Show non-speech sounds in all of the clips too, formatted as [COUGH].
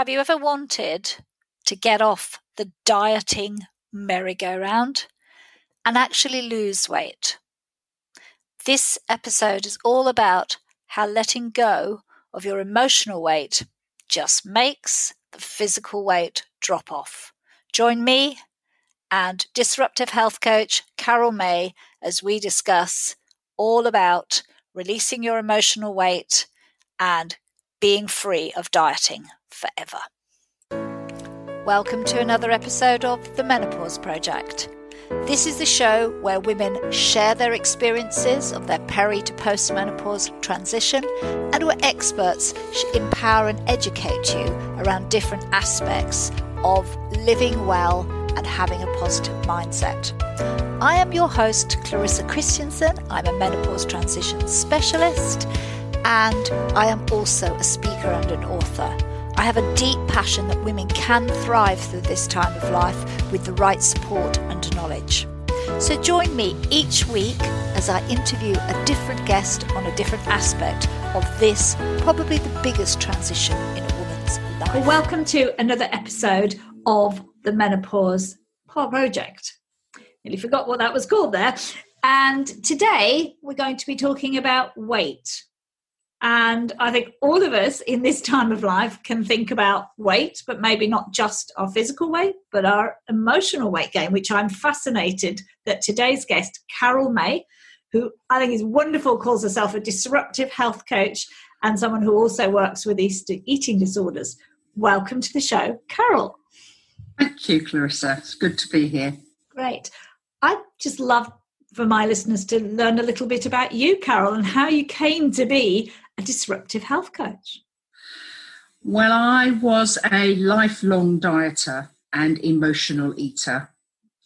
Have you ever wanted to get off the dieting merry-go-round and actually lose weight? This episode is all about how letting go of your emotional weight just makes the physical weight drop off. Join me and disruptive health coach Carol May as we discuss all about releasing your emotional weight and being free of dieting forever. Welcome to another episode of The Menopause Project. This is the show where women share their experiences of their peri to postmenopause transition and where experts empower and educate you around different aspects of living well and having a positive mindset. I am your host, Clarissa Kristjansson. I'm a menopause transition specialist and I am also a speaker and an author. I have a deep passion that women can thrive through this time of life with the right support and knowledge. So join me each week as I interview a different guest on a different aspect of this, probably the biggest transition in a woman's life. Well, welcome to another episode of the Menopause Project. Nearly forgot what that was called there. And today we're going to be talking about weight. And I think all of us in this time of life can think about weight, but maybe not just our physical weight, but our emotional weight gain, which I'm fascinated that today's guest, Carol May, who I think is wonderful, calls herself a disruptive health coach and someone who also works with eating disorders. Welcome to the show, Carol. Thank you, Clarissa. It's good to be here. Great. I'd just love for my listeners to learn a little bit about you, Carol, and how you came to be a disruptive health coach. Well, I was a lifelong dieter and emotional eater.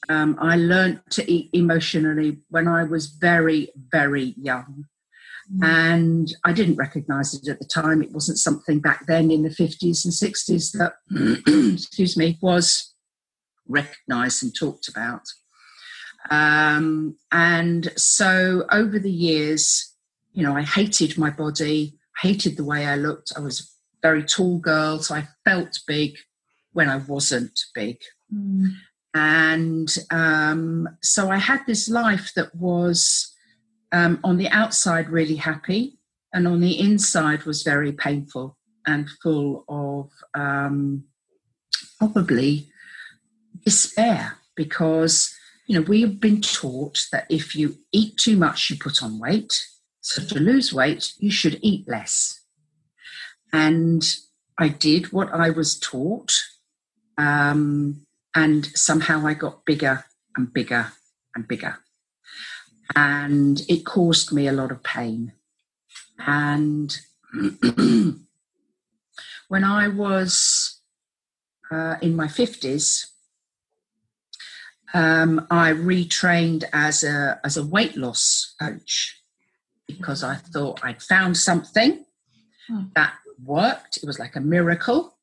Um, I learned to eat emotionally when I was very, very young. Mm. And I didn't recognize it at the time. It wasn't something back then in the 50s and 60s that, [CLEARS THROAT] excuse me, was recognized and talked about. Um, and so over the years, you know, I hated my body, hated the way I looked. I was a very tall girl, so I felt big when I wasn't big. Mm. And um, so I had this life that was um, on the outside really happy, and on the inside was very painful and full of um, probably despair because you know we've been taught that if you eat too much you put on weight so to lose weight you should eat less. And i did what i was taught um, and somehow i got bigger and bigger and bigger. And it caused me a lot of pain. And [CLEARS THROAT] when I was uh, in my 50s, um, I retrained as a, as a weight loss coach because I thought I'd found something hmm. that worked. It was like a miracle.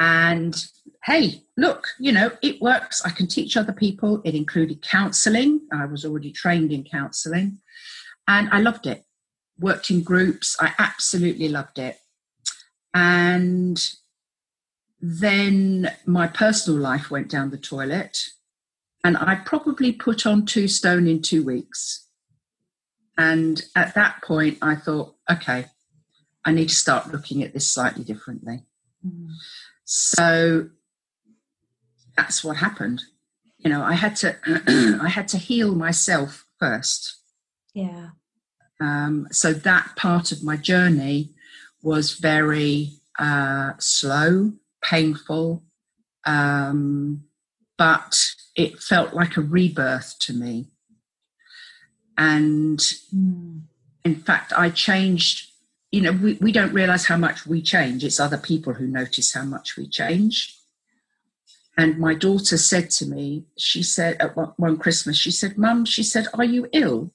And hey, look, you know, it works. I can teach other people. It included counseling. I was already trained in counseling and I loved it. Worked in groups. I absolutely loved it. And then my personal life went down the toilet and I probably put on two stone in two weeks. And at that point, I thought, okay, I need to start looking at this slightly differently. Mm. So that's what happened. You know, I had to [CLEARS THROAT] I had to heal myself first. Yeah. Um, so that part of my journey was very uh, slow, painful, um, but it felt like a rebirth to me. And mm. in fact, I changed. You know, we, we don't realize how much we change. It's other people who notice how much we change. And my daughter said to me, she said at one Christmas, she said, Mum, she said, Are you ill?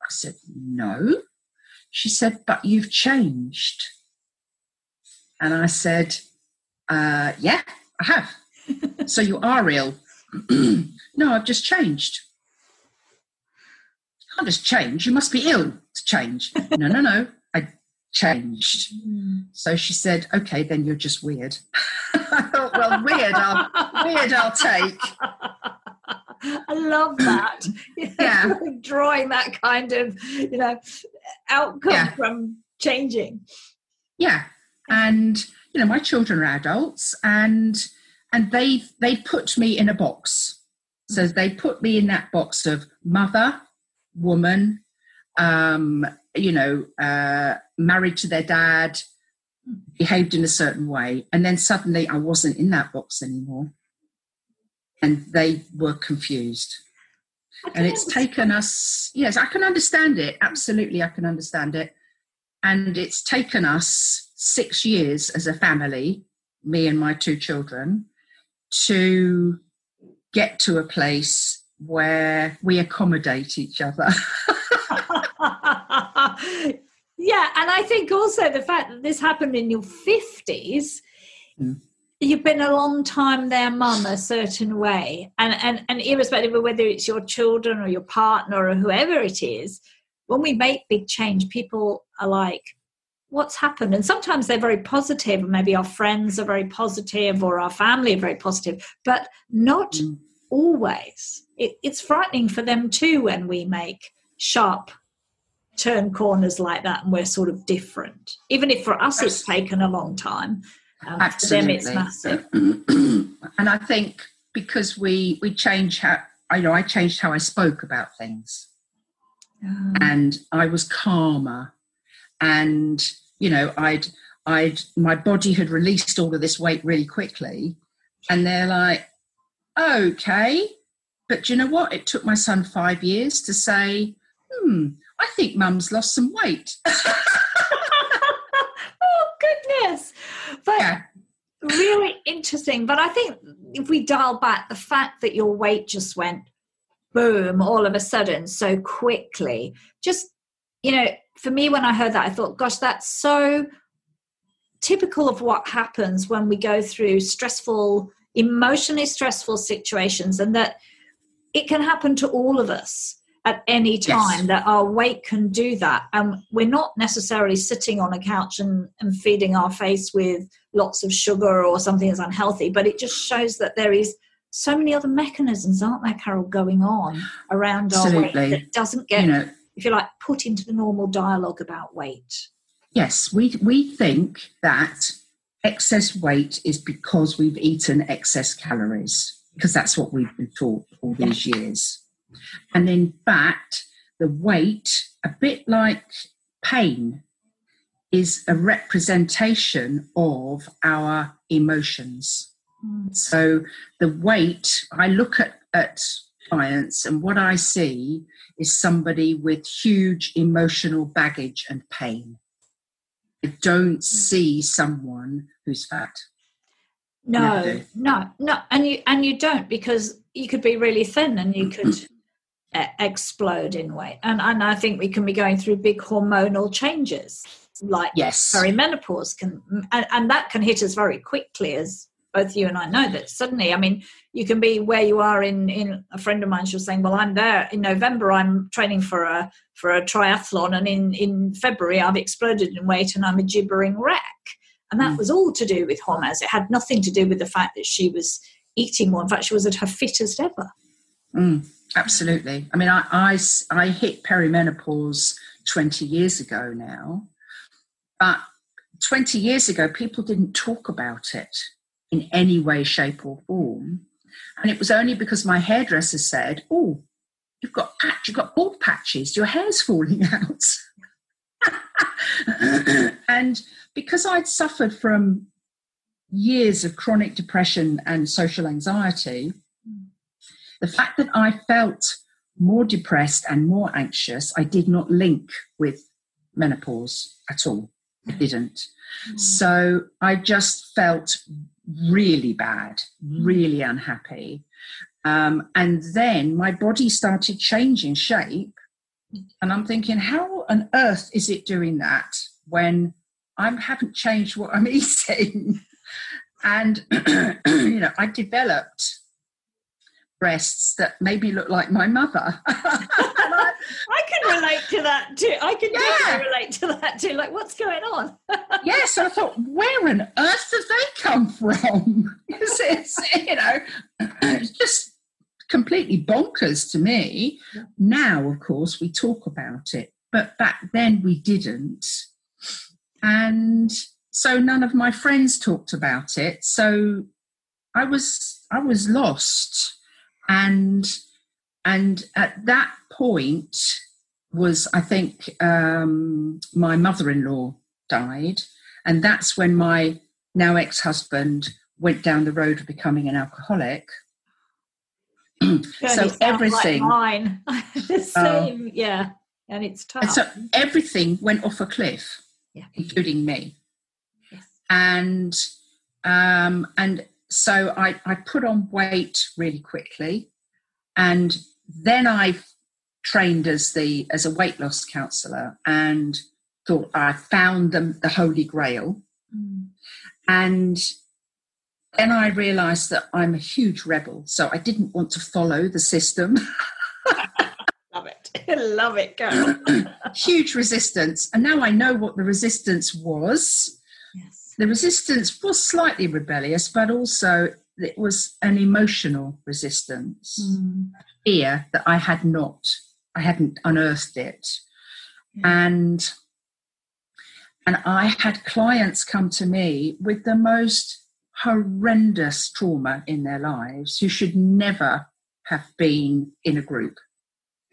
I said, No. She said, But you've changed. And I said, uh, Yeah, I have. [LAUGHS] so you are ill. [CLEARS THROAT] no, I've just changed. Can't just change. You must be ill to change. no, no, no. I changed. Mm. So she said, "Okay, then you're just weird." [LAUGHS] I thought, "Well, weird, I'll weird, I'll take." I love that. [LAUGHS] yeah, [LAUGHS] drawing that kind of you know outcome yeah. from changing. Yeah, and you know, my children are adults, and and they they put me in a box. So they put me in that box of mother, woman, um, you know, uh, married to their dad, behaved in a certain way, and then suddenly I wasn't in that box anymore, and they were confused. And it's taken us, yes, I can understand it. Absolutely, I can understand it. And it's taken us six years as a family, me and my two children, to get to a place where we accommodate each other. [LAUGHS] [LAUGHS] yeah, and I think also the fact that this happened in your 50s. Mm. You've been a long time their mum a certain way, and, and and irrespective of whether it's your children or your partner or whoever it is, when we make big change, people are like, what's happened and sometimes they're very positive maybe our friends are very positive or our family are very positive but not mm. Always. It, it's frightening for them too when we make sharp turn corners like that and we're sort of different. Even if for us it's taken a long time um, for them it's massive. [CLEARS THROAT] And i think because we we change how i know i changed how i spoke about things. Um, and i was calmer. And you know i'd i'd my body had released all of this weight really quickly. And they're like okay. But you know what? It took my son five years to say hmm i think mum's lost some weight. [LAUGHS] [LAUGHS] Oh goodness. But yeah. really interesting. But i think if we dial back the fact that your weight just went boom all of a sudden so quickly just you know for me, when I heard that, I thought, gosh, that's so typical of what happens when we go through stressful, emotionally stressful situations, and that it can happen to all of us at any time yes. that our weight can do that. And we're not necessarily sitting on a couch and, and feeding our face with lots of sugar or something that's unhealthy, but it just shows that there is so many other mechanisms, aren't there, Carol, going on around Absolutely. our weight that doesn't get you know, if you like, put into the normal dialogue about weight? Yes, we, we think that excess weight is because we've eaten excess calories, because that's what we've been taught all these years. And in fact, the weight, a bit like pain, is a representation of our emotions. Mm. So the weight, I look at, at clients and what I see is somebody with huge emotional baggage and pain. I don't see someone who's fat. No, no, no, and you and you don't because you could be really thin and you could explode in weight. And and I think we can be going through big hormonal changes like yes. perimenopause can and, and that can hit us very quickly as both you and I know that suddenly, I mean, you can be where you are in, in a friend of mine, she was saying, well, I'm there in November, I'm training for a, for a triathlon. And in, in February, I've exploded in weight and I'm a gibbering wreck. And that mm. was all to do with hormones. It had nothing to do with the fact that she was eating more. In fact, she was at her fittest ever. Mm, absolutely. I mean, I, I, I hit perimenopause 20 years ago now, but 20 years ago, people didn't talk about it in any way, shape, or form. And it was only because my hairdresser said, Oh, you've got patch, you've got bald patches, your hair's falling [LAUGHS] out. [LAUGHS] and because I'd suffered from years of chronic depression and social anxiety, the fact that I felt more depressed and more anxious, I did not link with menopause at all. I didn't. Mm. So I just felt really bad, really unhappy. Um, and then my body started changing shape. And I'm thinking, how on earth is it doing that when I haven't changed what I'm [LAUGHS] eating? and, [CLEARS THROAT] you know, I developed breasts that maybe look like my mother. I, [LAUGHS] I can relate to that too. I can Yeah. definitely relate to that too. Like, what's going on? [LAUGHS] yes, I thought, where on earth have they come from? [LAUGHS] Because it's, you know, it's just completely bonkers to me. Now, of course, we talk about it, but back then we didn't. And so none of my friends talked about it. So I was I was lost. And and at that point was I think um, my mother-in-law died, and that's when my now ex-husband went down the road of becoming an alcoholic. [CLEARS THROAT] So everything, like mine, [LAUGHS] the same, yeah, and it's tough. and so everything went off a cliff, Yeah. including me. Yes. And um, and so I, I put on weight really quickly, and then I trained as the as a weight loss counselor and thought I found them the holy grail. Mm. And then I realized that I'm a huge rebel. So I didn't want to follow the system. [LAUGHS] Love it, [LAUGHS] love it, girl. [CLEARS THROAT] huge resistance. And now I know what the resistance was. yes. The resistance was slightly rebellious, but also it was an emotional resistance. Mm. Fear that I had not, I hadn't unearthed it. Yeah. And and I had clients come to me with the most horrendous trauma in their lives who should never have been in a group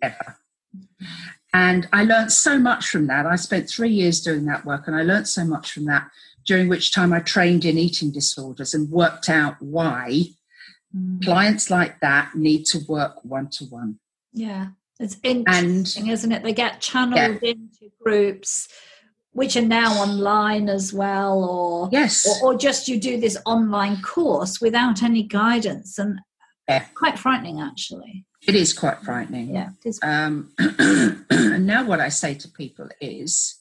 ever. And I learned so much from that. I spent three years doing that work and I learned so much from that, during which time I trained in eating disorders and worked out why Mm. clients like that need to work one to one. Yeah, it's interesting, isn't it? They get channeled into groups which are now online as well, or, Yes. or or just you do this online course without any guidance, and Yeah. quite frightening actually. It is quite frightening. Yeah, it is. Um, [CLEARS THROAT] and now, what I say to people is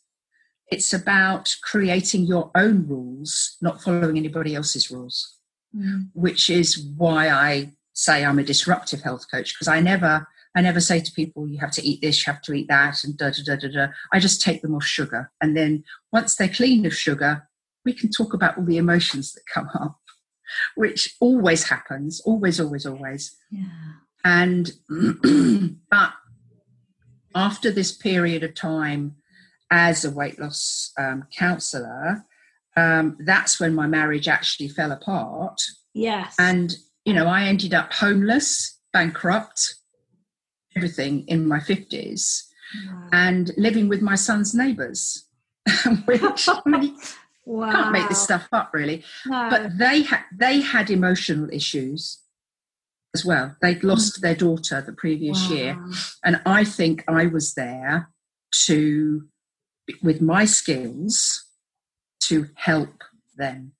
it's about creating your own rules, not following anybody else's rules, Mm. which is why I say I'm a disruptive health coach because I never. I never say to people, you have to eat this, you have to eat that, and da da da da da. I just take them off sugar. And then once they're clean of sugar, we can talk about all the emotions that come [LAUGHS] up, which always happens, always, always, always. Yeah. And [CLEARS THROAT] but after this period of time as a weight loss um, counselor, um, that's when my marriage actually fell apart. Yes. And, you know, I ended up homeless, bankrupt, everything in my 50s, wow. and living with my son's neighbours. [LAUGHS] Which I mean, [LAUGHS] wow. can't make this stuff up, really. No. But they had they had emotional issues as well. They'd lost their daughter the previous year, and I think I was there to, with my skills, to help them.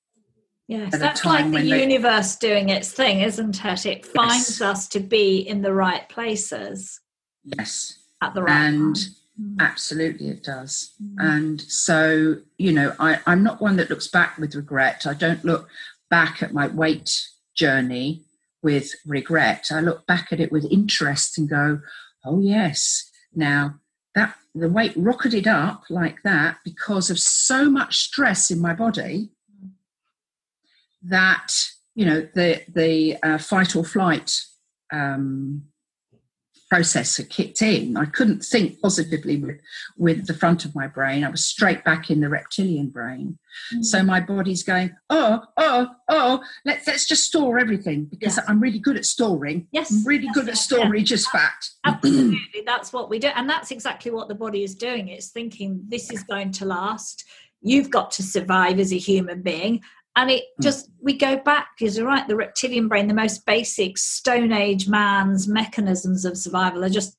Yes, that's like the they- universe doing its thing, isn't it? It finds us to be in the right places Yes, at the right and time. Mm. absolutely it does. Mm. And so, you know, I, I'm not one that looks back with regret. I don't look back at my weight journey with regret. I look back at it with interest and go, oh, yes. Now, that the weight rocketed up like that because of so much stress in my body that, you know, the, the uh, fight or flight um, process had kicked in. I couldn't think positively with, with the front of my brain. I was straight back in the reptilian brain. Mm. So my body's going, oh, oh, oh, let's let's just store everything because Yes. I'm really good at storing. yes, I'm really yes, good at yes, storage as fat. Absolutely, that's what we do, and that's exactly what the body is doing. It's thinking this is going to last. You've got to survive as a human being, and it Mm. just we go back. Because you're right, the reptilian brain, the most basic Stone Age man's mechanisms of survival are just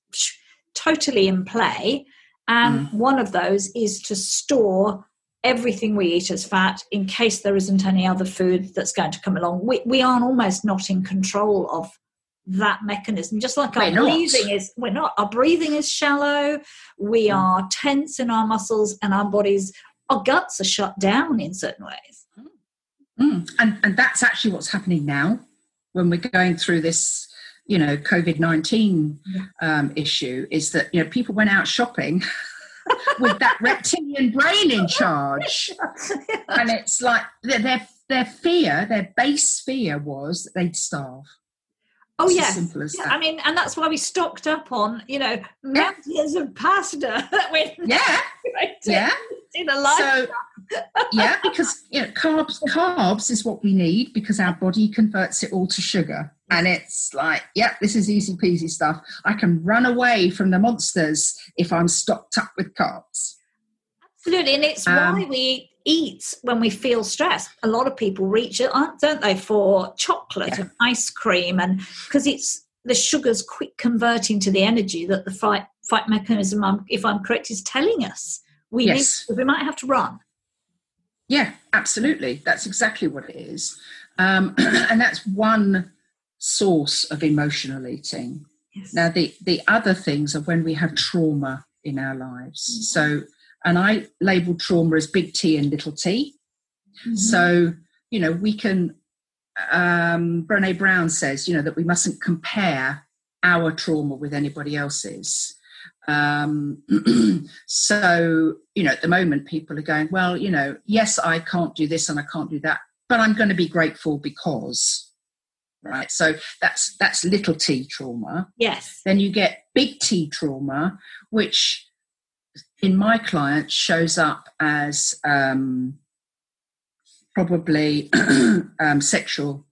totally in play, and Mm. one of those is to store everything we eat as fat in case there isn't any other food that's going to come along. We we are almost not in control of that mechanism just like our We're not. breathing is we're not our breathing is shallow we Mm. are tense in our muscles and our bodies our guts are shut down in certain ways Mm. And and that's actually what's happening now when we're going through this you know COVID nineteen um, issue is that you know people went out shopping [LAUGHS] with that reptilian brain in charge, [LAUGHS] and it's like their their fear, their base fear was that they'd starve. Oh It's yes, simple as Yeah, that. I mean, and that's why we stocked up on, you know, mountains of pasta [LAUGHS] that we Yeah, yeah. in a life. So yeah, because you know, carbs carbs is what we need because our body converts it all to sugar. And it's like, yep, this is easy peasy stuff. I can run away from the monsters if I'm stocked up with carbs. Absolutely, and it's Um, why we eat when we feel stressed. A lot of people reach it, don't they, for chocolate Yeah. and ice cream, and because it's the sugars quick converting to the energy that the fight fight mechanism, um, if I'm correct, is telling us we Yes. need. We might have to run. Yeah, absolutely. That's exactly what it is. Um, [CLEARS THROAT] and that's one source of emotional eating. Yes. Now, the, the other things are when we have trauma in our lives. So, and I label trauma as big T and little t. Mhm. So, you know, we can, um, Brene Brown says, you know, that we mustn't compare our trauma with anybody else's. Um, [CLEARS THROAT] so, you know, at the moment, people are going, well, you know, yes, I can't do this and I can't do that, but I'm going to be grateful because, right? So that's that's little t trauma. yes. Then you get big T trauma, which in my clients shows up as um, probably [CLEARS THROAT] um, sexual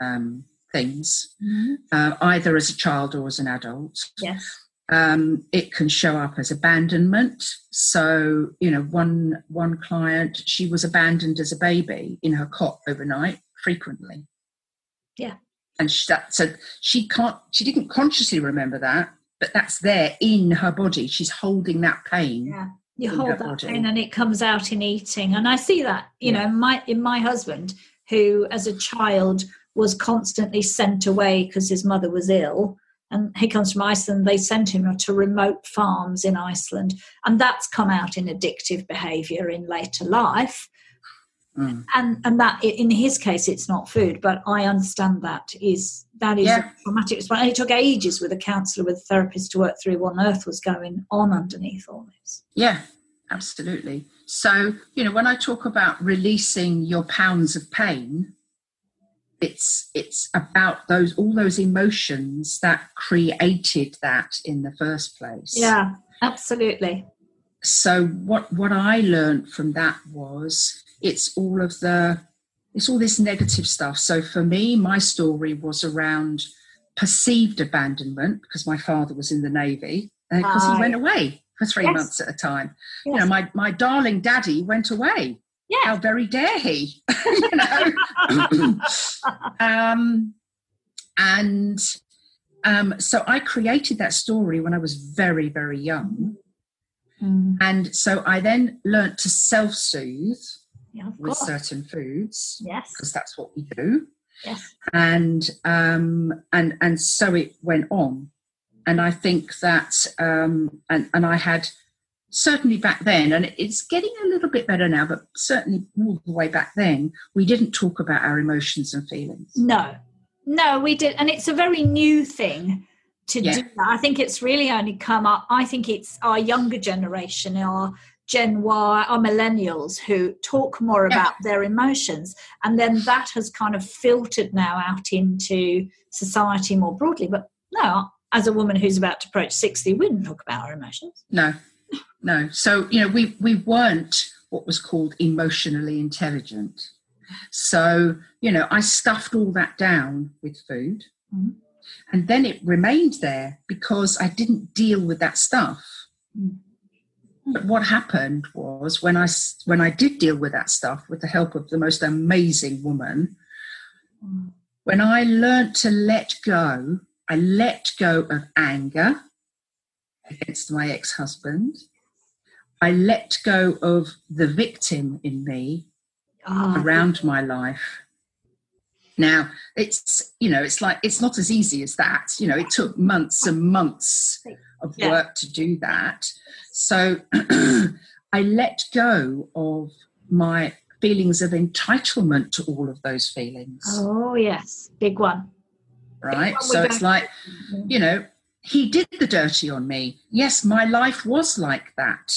um, things, Mhm. uh, either as a child or as an adult. Yes. Um, it can show up as abandonment. So, you know, one one client, she was abandoned as a baby in her cot overnight frequently. Yeah. And she, that, so she can't, she didn't consciously remember that, but that's there in her body. She's holding that pain. Yeah. You hold that body. pain and it comes out in eating. And I see that, you Yeah. know, my in my husband, who as a child was constantly sent away because his mother was ill. And he comes from Iceland, they sent him to remote farms in Iceland. And that's come out in addictive behavior in later life. Mm. And and that in his case it's not food, but I understand that is that is Yeah. traumatic response. And it took ages with a counsellor, with a therapist to work through what on earth was going on underneath all this. Yeah, absolutely. So, you know, when I talk about releasing your pounds of pain, it's it's about those all those emotions that created that in the first place. Yeah, absolutely. So what what I learned from that was it's all of the it's all this negative stuff. So for me, my story was around perceived abandonment because my father was in the navy because Right. he went away for three Yes. months at a time. You know, my my darling daddy went away. Yeah, How very dare he? [LAUGHS] you know. [LAUGHS] um, and um, so I created that story when I was very very young. Mm, And so I then learnt to self soothe yeah, with course. certain foods Yes. because that's what we do. Yes. And um, and and so it went on. And I think that um, and and I had certainly back then, and it's getting a little bit better now, but certainly all the way back then, we didn't talk about our emotions and feelings. No. No, we did, and it's a very new thing to Yeah. do that. I think it's really only come up. I think it's our younger generation, our Gen Y, our millennials, who talk more Yeah. about their emotions, and then that has kind of filtered now out into society more broadly. But no, as a woman who's about to approach sixty, we didn't talk about our emotions. No, no. So you know, we we weren't what was called emotionally intelligent. So you know, I stuffed all that down with food, Mhm. And then it remained there because I didn't deal with that stuff. Mm. But what happened was when I, when I did deal with that stuff with the help of the most amazing woman, when I learned to let go, I let go of anger against my ex husband. I let go of the victim in me Ah, around my life. Now, it's, you know, it's like, it's not as easy as that. You know, it took months and months of Yeah. work to do that. So [CLEARS THROAT] I let go of my feelings of entitlement to all of those feelings Oh yes, big one. right? One So it's like, you know, he did the dirty on me. Yes, my life was like that.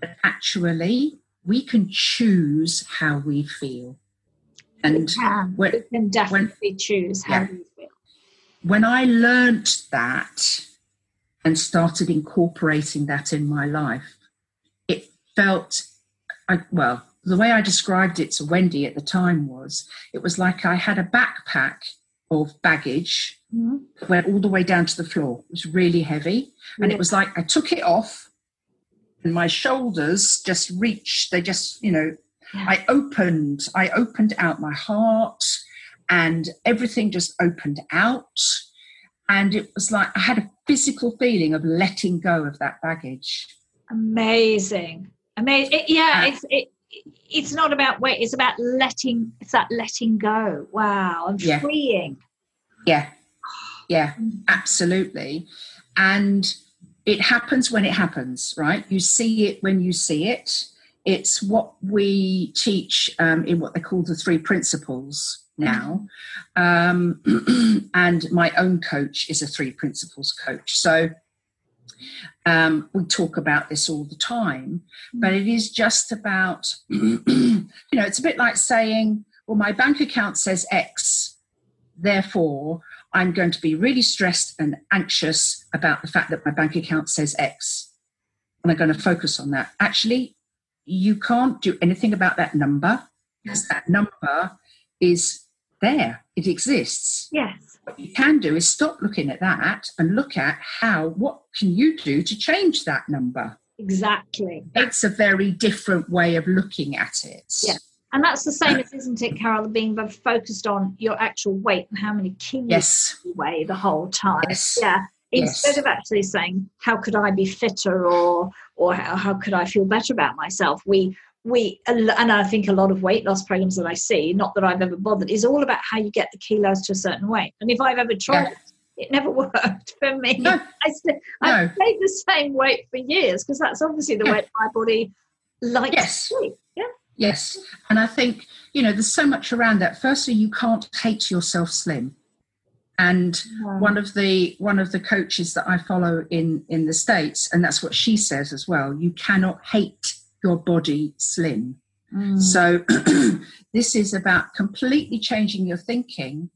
But actually, we can choose how we feel. And can. when- we can definitely choose how Yeah. we feel. when I learnt that and started incorporating that in my life, it felt, I, well, the way I described it to Wendy at the time was it was like I had a backpack of baggage Mhm. that went all the way down to the floor. It was really heavy. And Yeah. it was like I took it off and my shoulders just reached, they just, you know, I opened, I opened out my heart and everything just opened out. And it was like I had a physical feeling of letting go of that baggage. Amazing, amazing. It, yeah, Uh, it's it. It's not about weight. It's about letting. It's that letting go. Wow, and Yeah. freeing. Yeah. [SIGHS] Yeah, absolutely. And it happens when it happens, right? You see it when you see it. It's what we teach um, in what they call the three principles now. Um, [CLEARS THROAT] and my own coach is a three principles coach. So um, we talk about this all the time, but it is just about, [CLEARS THROAT] you know, it's a bit like saying, well, my bank account says X, therefore I'm going to be really stressed and anxious about the fact that my bank account says X. And I'm going to focus on that. Actually, you can't do anything about that number because mm. that number is there, it exists. Yes. What you can do is stop looking at that and look at how, what can you do to change that number? Exactly. That's a very different way of looking at it. Yeah. And that's the same as, isn't it, Carol, being focused on your actual weight and how many kilos Yes. you weigh the whole time. Yes. Yeah. Yes. Instead of actually saying, how could I be fitter or or how, how could I feel better about myself? We we and I think a lot of weight loss programs that I see, not that I've ever bothered, is all about how you get the kilos to a certain weight. And if I've ever tried, it never [LAUGHS] worked for me. No. I st- No. I've stayed the same weight for years because that's obviously the Yeah. weight my body likes Yes. Yeah. Yes. And I think, you know, there's so much around that. Firstly, you can't hate yourself slim. And one of the one of the coaches that I follow in in the States, and that's what she says as well, you cannot hate your body slim. Mm. So [CLEARS THROAT] this is about completely changing your thinking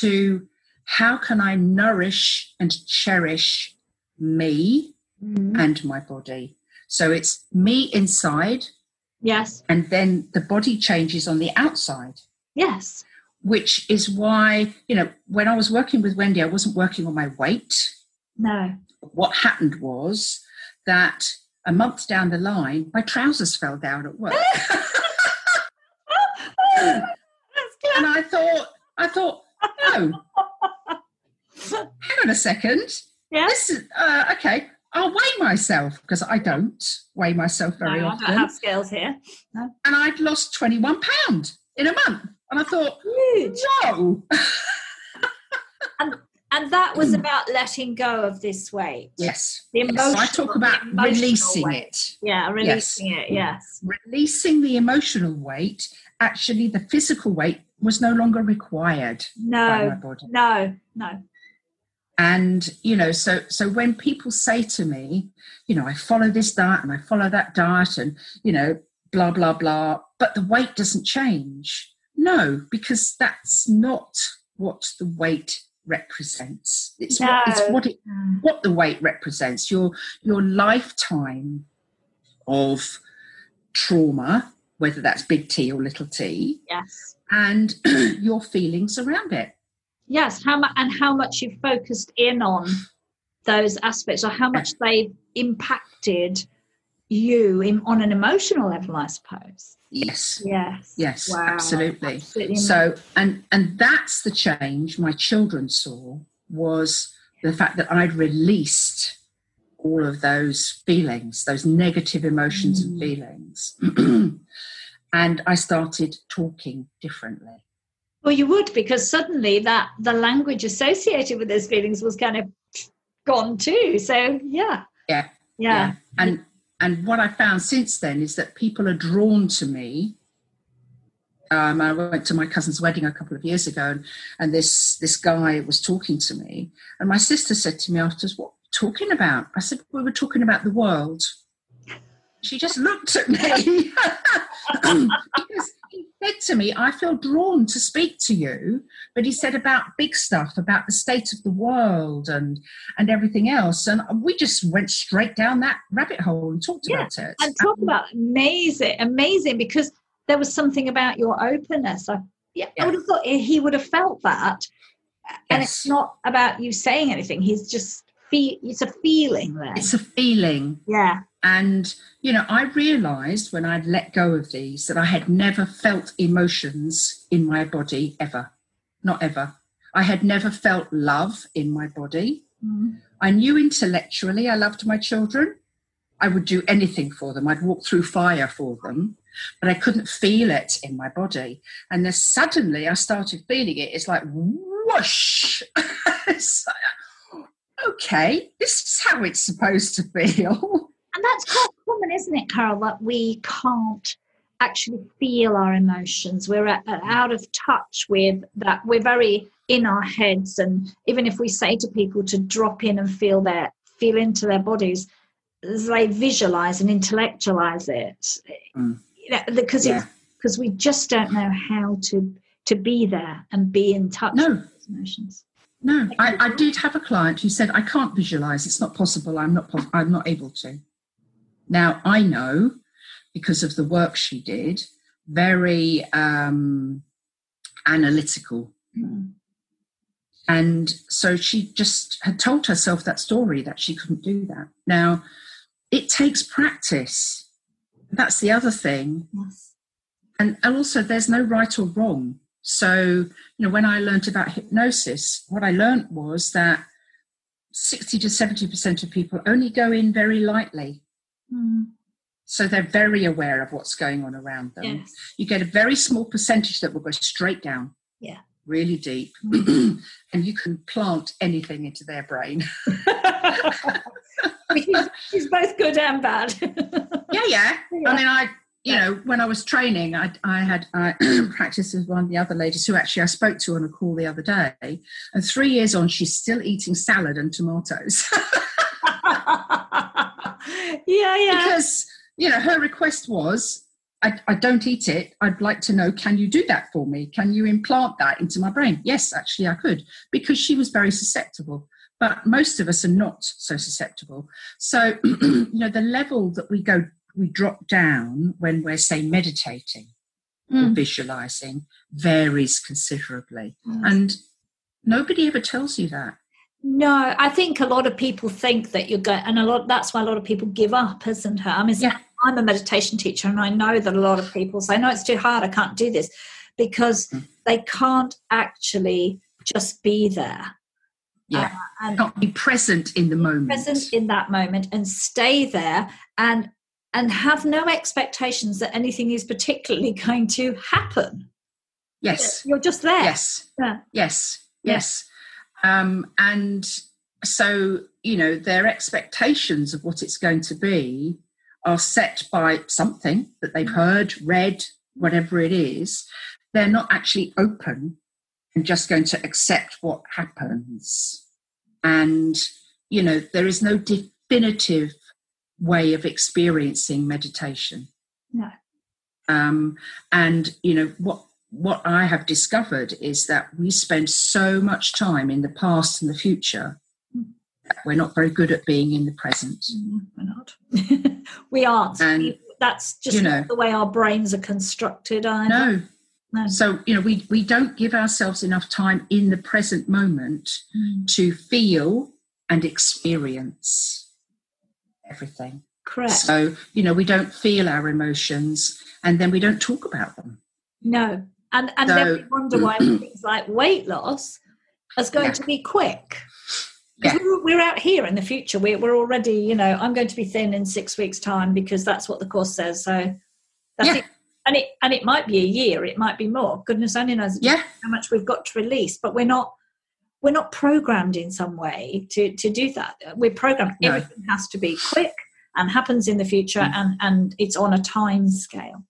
to how can I nourish and cherish me Mm. and my body. So it's me inside, Yes. and then the body changes on the outside, Yes. Which is why, you know, when I was working with Wendy, I wasn't working on my weight. No. What happened was that a month down the line, my trousers fell down at work. [LAUGHS] And I thought, I thought, no, hang on a second. Yes. This is, uh, okay, I'll weigh myself because I don't weigh myself No, very I often. don't have scales here. No. and I'd lost 21 pound in a month. And I thought, Huge. whoa. And that was mm. about letting go of this weight. Yes. The emotional, So I talk about releasing weight. it. Yeah, releasing it. Mm. Yes. Releasing the emotional weight, actually, the physical weight was no longer required No. No. No. And, you know, so so when people say to me, you know, I follow this diet and I follow that diet and, you know, blah, blah, blah, but the weight doesn't change. No, because that's not what the weight represents. It's what it's what it mm. what the weight represents your your lifetime of trauma whether that's big t or little t Yes. and [CLEARS THROAT] your feelings around it Yes. How much and how much you've focused in on those aspects, or how much they've impacted you in, on an emotional level, I suppose. yes Yes. yes Wow. absolutely Absolutely. so and and that's the change my children saw was the fact that i'd released all of those feelings those negative emotions and Mm. feelings [CLEARS THROAT] and i started talking differently Well, you would because suddenly that the language associated with those feelings was kind of gone too. So yeah, Yeah. yeah, And and what I found since then is that people are drawn to me um, I went to my cousin's wedding a couple of years ago, and, and this this guy was talking to me, and my sister said to me afterwards, "What talking about?" I said, "We were talking about the world." She just looked at me [LAUGHS] because said to me, "I feel drawn to speak to you," but he said about big stuff, about the state of the world and and everything else, and we just went straight down that rabbit hole and talked Yeah, about it. and talk um, about amazing, amazing because there was something about your openness. I, yeah, I would have thought he would have felt that, and it's not about you saying anything. He's just feel. It's a feeling there. It's a feeling. yeah, And, you know, I realized when I'd let go of these that I had never felt emotions in my body ever. Not ever. I had never felt love in my body. Mm. I knew intellectually I loved my children. I would do anything for them. I'd walk through fire for them, but I couldn't feel it in my body. And then suddenly I started feeling it. It's like whoosh. [LAUGHS] It's like, okay, this is how it's supposed to feel. And that's quite common, isn't it, Carol? That we can't actually feel our emotions. We're out of touch with that. We're very in our heads, and even if we say to people to drop in and feel their feel into their bodies, they visualize and intellectualize it. Mm. You know, because Yeah. because we just don't know how to to be there and be in touch No. with those emotions. No, I, I did have a client who said, "I can't visualize. It's not possible. I'm not. I'm not able to." Now I know because of the work she did, very um, analytical, Mm. and so she just had told herself that story that she couldn't do that. Now it takes practice. That's the other thing, Yes. and, and also there's no right or wrong. So, you know, when I learned about hypnosis, what I learned was that 60 to 70% of people only go in very lightly. Mm. So they're very aware of what's going on around them. Yes. You get a very small percentage that will go straight down. Yeah. Really deep. Mm. [CLEARS THROAT] and you can plant anything into their brain. [LAUGHS] which is, both good and bad. Yeah, yeah. [LAUGHS] Yeah. I mean, I, you know, when I was training, I, I had I [CLEARS THROAT] practiced with one of the other ladies who actually I spoke to on a call the other day. And three years on, she's still eating salad and tomatoes [LAUGHS] yeah, yeah. because you know her request was. I, I don't eat it. I'd like to know, can you do that for me? Can you implant that into my brain? Yes, actually, I could, because she was very susceptible. But most of us are not so susceptible. So, [CLEARS THROAT] you know, the level that we go, we drop down when we're, say, meditating or Mm. visualizing varies considerably. Mm. And nobody ever tells you that. No, I think a lot of people think that you're going, and a lot. That's why a lot of people give up, isn't it? I mean, Yeah. I'm a meditation teacher, and I know that a lot of people say, "No, it's too hard. I can't do this," because Mm. they can't actually just be there Yeah. and Not be present in the moment. present in that moment and stay there and and have no expectations that anything is particularly [LAUGHS] going to happen. yes. You're just there. Yes. Yeah. Yes, Yeah. yes. Um, and so, you know, their expectations of what it's going to be are set by something that they've heard, read, whatever it is. They're not actually open and just going to accept what happens. And, you know, there is no definitive way of experiencing meditation. No. Um, and you know what what I have discovered is that we spend so much time in the past and the future we're not very good at being in the present. Mm, We're not. [LAUGHS] we aren't. And, That's just you know- the way our brains are constructed. Either. No. No. So, you know, we, we don't give ourselves enough time in the present moment Mm, to feel and experience everything. correct. So, you know, we don't feel our emotions and then we don't talk about them. no. And and So- then we wonder why [CLEARS THROAT] things like weight loss is going Yeah. to be quick. Yeah. We're, we're out here in the future. We're, we're already, you know, I'm going to be thin in six weeks' time because that's what the course says. So that's Yeah. it. And it and it might be a year, it might be more. Goodness only knows Yeah. how much we've got to release, but we're not we're not programmed in some way to to do that. We're programmed. No. Everything has to be quick and happens in the future, Mm. and and it's on a time scale.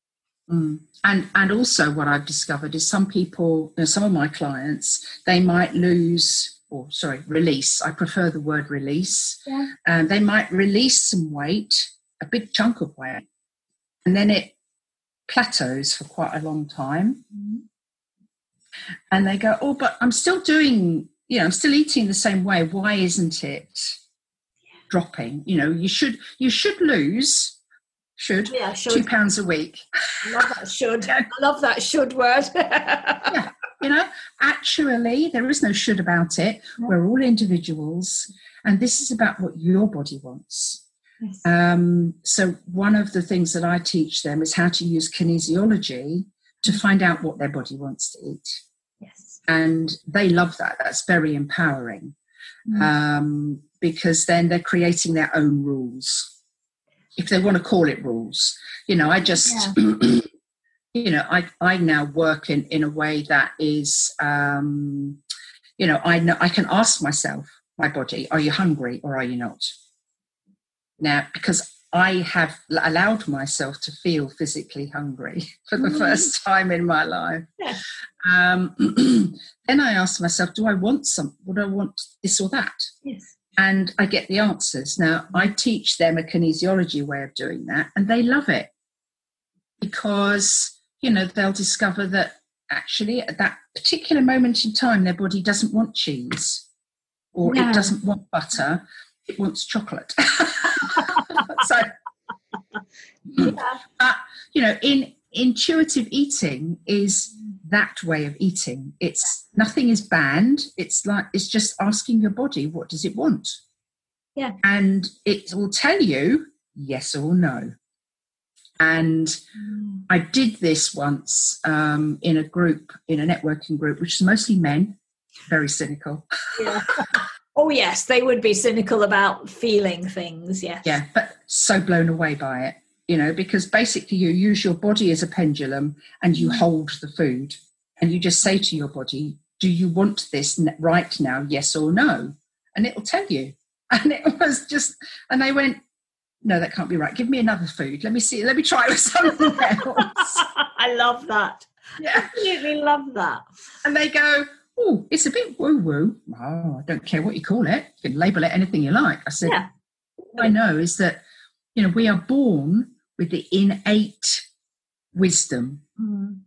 Mm. And and also what I've discovered is some people, you know, some of my clients, they might lose or sorry, release. I prefer the word release. Yeah. And they might release some weight, a big chunk of weight, and then it plateaus for quite a long time. Mm-hmm. And they go, Oh, but I'm still doing, you know, I'm still eating the same way. Why isn't it dropping? You know, you should you should lose should Yeah, should. two pounds a week. I love that should. Yeah. [LAUGHS] I love that should word. [LAUGHS] You know, actually, there is no should about it. No. We're all individuals, and this is about what your body wants. Yes. Um, so, one of the things that I teach them is how to use kinesiology to find out what their body wants to eat. yes. And they love that. That's very empowering Mm. um, because then they're creating their own rules. If they want to call it rules, you know, I just, [CLEARS THROAT] you know, I, I now work in, in a way that is, um, you know, I know I can ask myself, my body, are you hungry or are you not? Now, because I have allowed myself to feel physically hungry [LAUGHS] for the Mm. first time in my life. Yeah. Um, [CLEARS THROAT] then I ask myself, do I want some? Would I want this or that? Yes. And I get the answers. Now, I teach them a kinesiology way of doing that, and they love it because, you know, they'll discover that actually at that particular moment in time, their body doesn't want cheese or No. it doesn't want butter, it wants chocolate. [LAUGHS] so, Yeah. but, you know, in intuitive eating is that way of eating. It's nothing is banned. It's like it's just asking your body what does it want. Yeah. And it will tell you yes or no. And Mm. I did this once um, in a group, in a networking group, which is mostly men, very cynical. Yeah. [LAUGHS] oh yes, they would be cynical about feeling things. Yes. Yeah, but so blown away by it, you know, because basically you use your body as a pendulum and you hold the food and you just say to your body, Do you want this right now, yes or no? And it'll tell you. [LAUGHS] And it was just, and they went, No, that can't be right. Give me another food. Let me see, let me try with [LAUGHS] something else. [LAUGHS] I love that. yeah. Absolutely love that. And they go, Oh, it's a bit woo woo. Oh, I don't care what you call it. You can label it anything you like. I said, Yeah. all I know is that, you know, we are born with the innate wisdom Mm.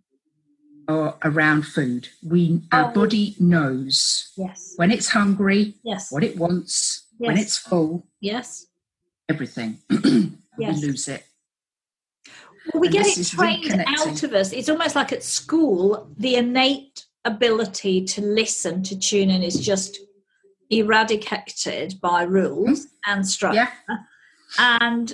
Or around food. We our Oh. body knows Yes. when it's hungry, Yes. what it wants, when it's full, Yes. everything. [CLEARS THROAT] Yes. We lose it. Well, we And get it trained out of us. It's almost like at school, the innate ability to listen, to tune in is just eradicated by rules mm-hmm. and structure. Yeah. And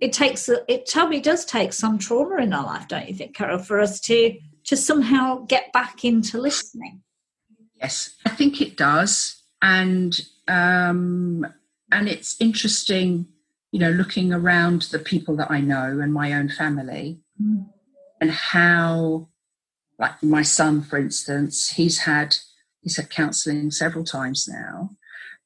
it takes it probably does take some trauma in our life, don't you think, Carol, for us to to somehow get back into listening. Yes, I think it does, and um, and it's interesting, you know, looking around the people that I know and my own family, Mm. and how, like my son, for instance, he's had he's had counselling several times now,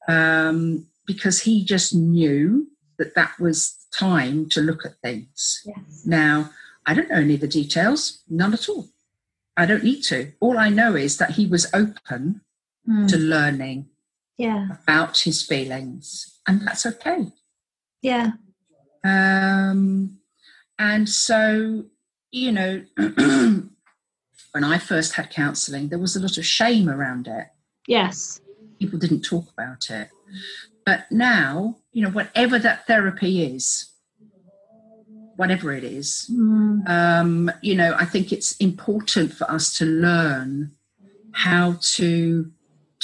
um, because he just knew that that was time to look at things. Yes. Now, I don't know any of the details, none at all. I don't need to. All I know is that he was open to learning Yeah. about his feelings, and that's okay. Yeah. Um, and so, you know, [CLEARS THROAT] when I first had counselling, there was a lot of shame around it. Yes. People didn't talk about it. But now, you know, whatever that therapy is, whatever it is, Mm. um, you know, I think it's important for us to learn how to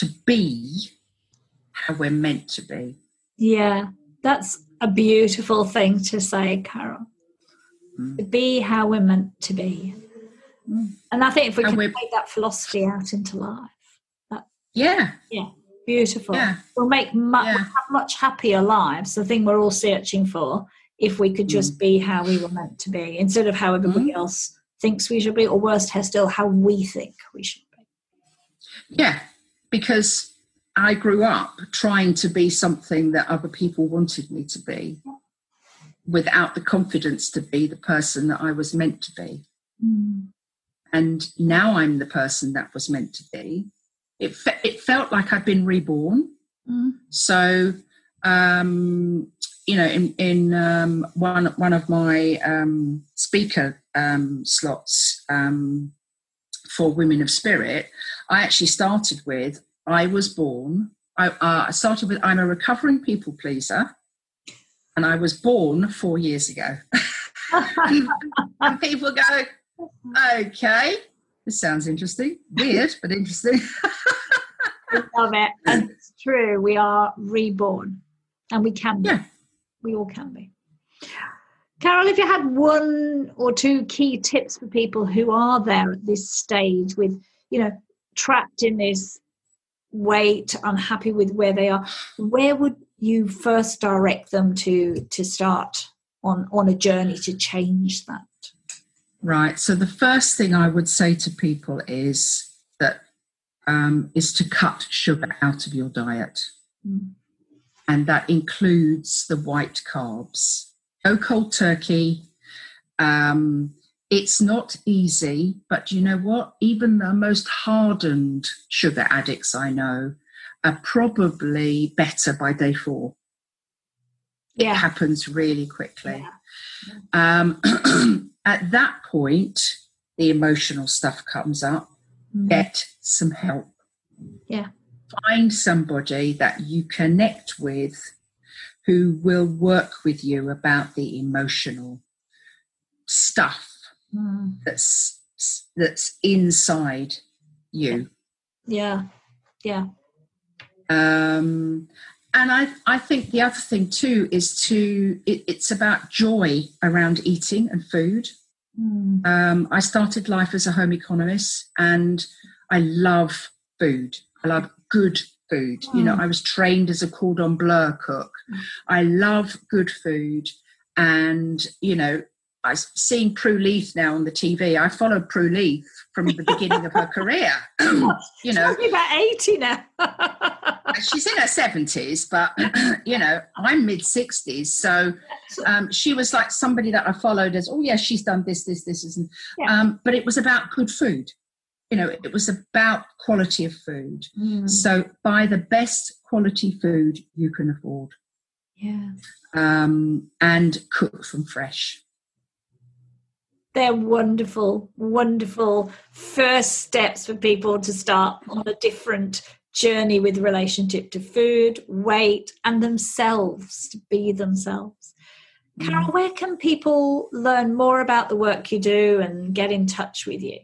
to be how we're meant to be. Yeah. That's a beautiful thing to say, Carol. Mm. To be how we're meant to be. Mm. And I think if we How can take that philosophy out into life, that Yeah, yeah, beautiful. yeah, We'll make mu- Yeah. much happier lives. The thing we're all searching for, if we could just Mm. be how we were meant to be, instead of how everybody else thinks we should be, or worst, still how we think we should be. yeah. Because I grew up trying to be something that other people wanted me to be, without the confidence to be the person that I was meant to be. Mm. And now I'm the person that was meant to be. It, fe- it felt like I'd been reborn. Mm. So, um, you know, in, in um, one, one of my um, speaker um, slots um, for Women of Spirit, I actually started with I was born. I, uh, I started with I'm a recovering people pleaser, and I was born four years ago. and [LAUGHS] people go, okay, this sounds interesting, weird, but interesting. [LAUGHS] I love it. And it's true. We are reborn and we can be. Yeah. We all can be. Carol, if you had one or two key tips for people who are there at this stage with, you know, trapped in this weight, unhappy with where they are, where would you first direct them to to start on on a journey to change that? Right. So the first thing I would say to people is that um, is to cut sugar out of your diet, Mm. And that includes the white carbs. No cold turkey. Um, it's not easy, but you know what? Even the most hardened sugar addicts I know are probably better by day four. Yeah. It happens really quickly. Yeah. Um, [CLEARS THROAT] at that point, the emotional stuff comes up. Mm. Get some help. Yeah. Find somebody that you connect with who will work with you about the emotional stuff Mm. that's that's inside you. Yeah. Yeah. Um, and I, I think the other thing too is to it, it's about joy around eating and food. Mm. Um, I started life as a home economist and I love food. I love good food. You know, Mm. I was trained as a cordon bleu cook. I love good food. And, you know, I've seen Prue Leith now on the TV. I followed Prue Leith from the beginning of her career. [LAUGHS] [CLEARS THROAT] you know, Talking about 80 now. she's in her 70s, but, [CLEARS THROAT] you know, I'm mid 60s. So um, she was like somebody that I followed as, oh, yeah, she's done this, this, this, this. And, Yeah. um, but it was about good food. You know, it was about quality of food. Mm. So buy the best quality food you can afford Yeah. um, and cook from fresh. They're wonderful, wonderful first steps for people to start on a different journey with relationship to food, weight, and themselves to be themselves. Carol, where can people learn more about the work you do and get in touch with you?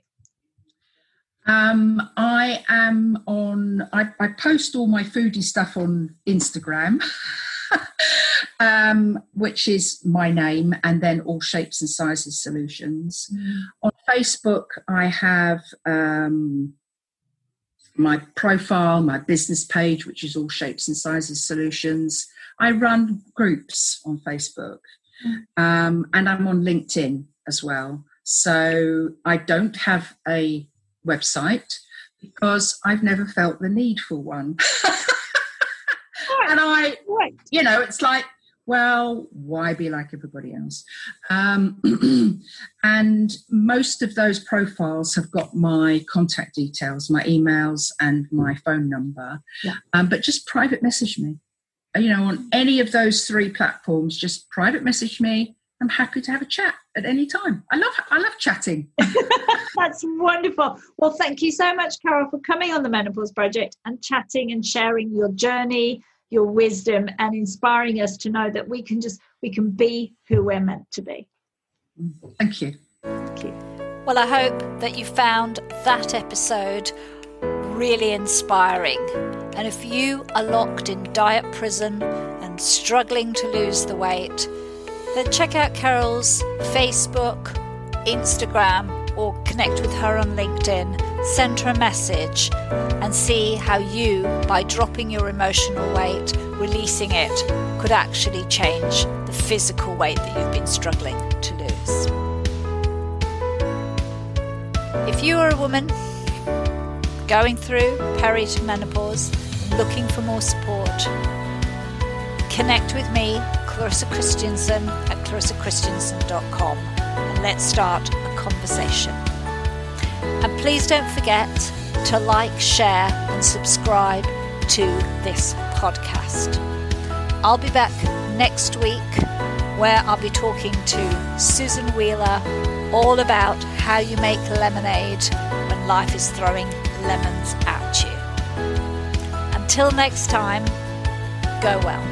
Um, I am on, I, I post all my foodie stuff on Instagram, [LAUGHS] um, which is my name, and then all shapes and sizes solutions. On Facebook, I have um, my profile, my business page, which is all shapes and sizes solutions. I run groups on Facebook, um, and I'm on LinkedIn as well. So I don't have a website because I've never felt the need for one. [LAUGHS] and I, Right. you know, it's like, well, why be like everybody else? Um, [CLEARS THROAT] and most of those profiles have got my contact details, my emails, and my phone number. Yeah. Um, but just private message me. You know, on any of those three platforms, just private message me. I'm happy to have a chat at any time. I love, I love chatting. [LAUGHS] That's wonderful. Well, thank you so much, Carol, for coming on the Menopause Project and chatting and sharing your journey, your wisdom, and inspiring us to know that we can just we can be who we're meant to be. Thank you. Thank you. Well, I hope that you found that episode really inspiring. And if you are locked in diet prison and struggling to lose the weight, then check out Carol's Facebook, Instagram, or connect with her on LinkedIn. Send her a message and see how you, by dropping your emotional weight, releasing it, could actually change the physical weight that you've been struggling to lose. If you are a woman going through perimenopause, looking for more support, connect with me, Clarissa Kristjansson, at clarissakristjansson.com, and let's start conversation. And please don't forget to like, share, and subscribe to this podcast. I'll be back next week where I'll be talking to Susan Wheeler all about how you make lemonade when life is throwing lemons at you. Until next time, go well.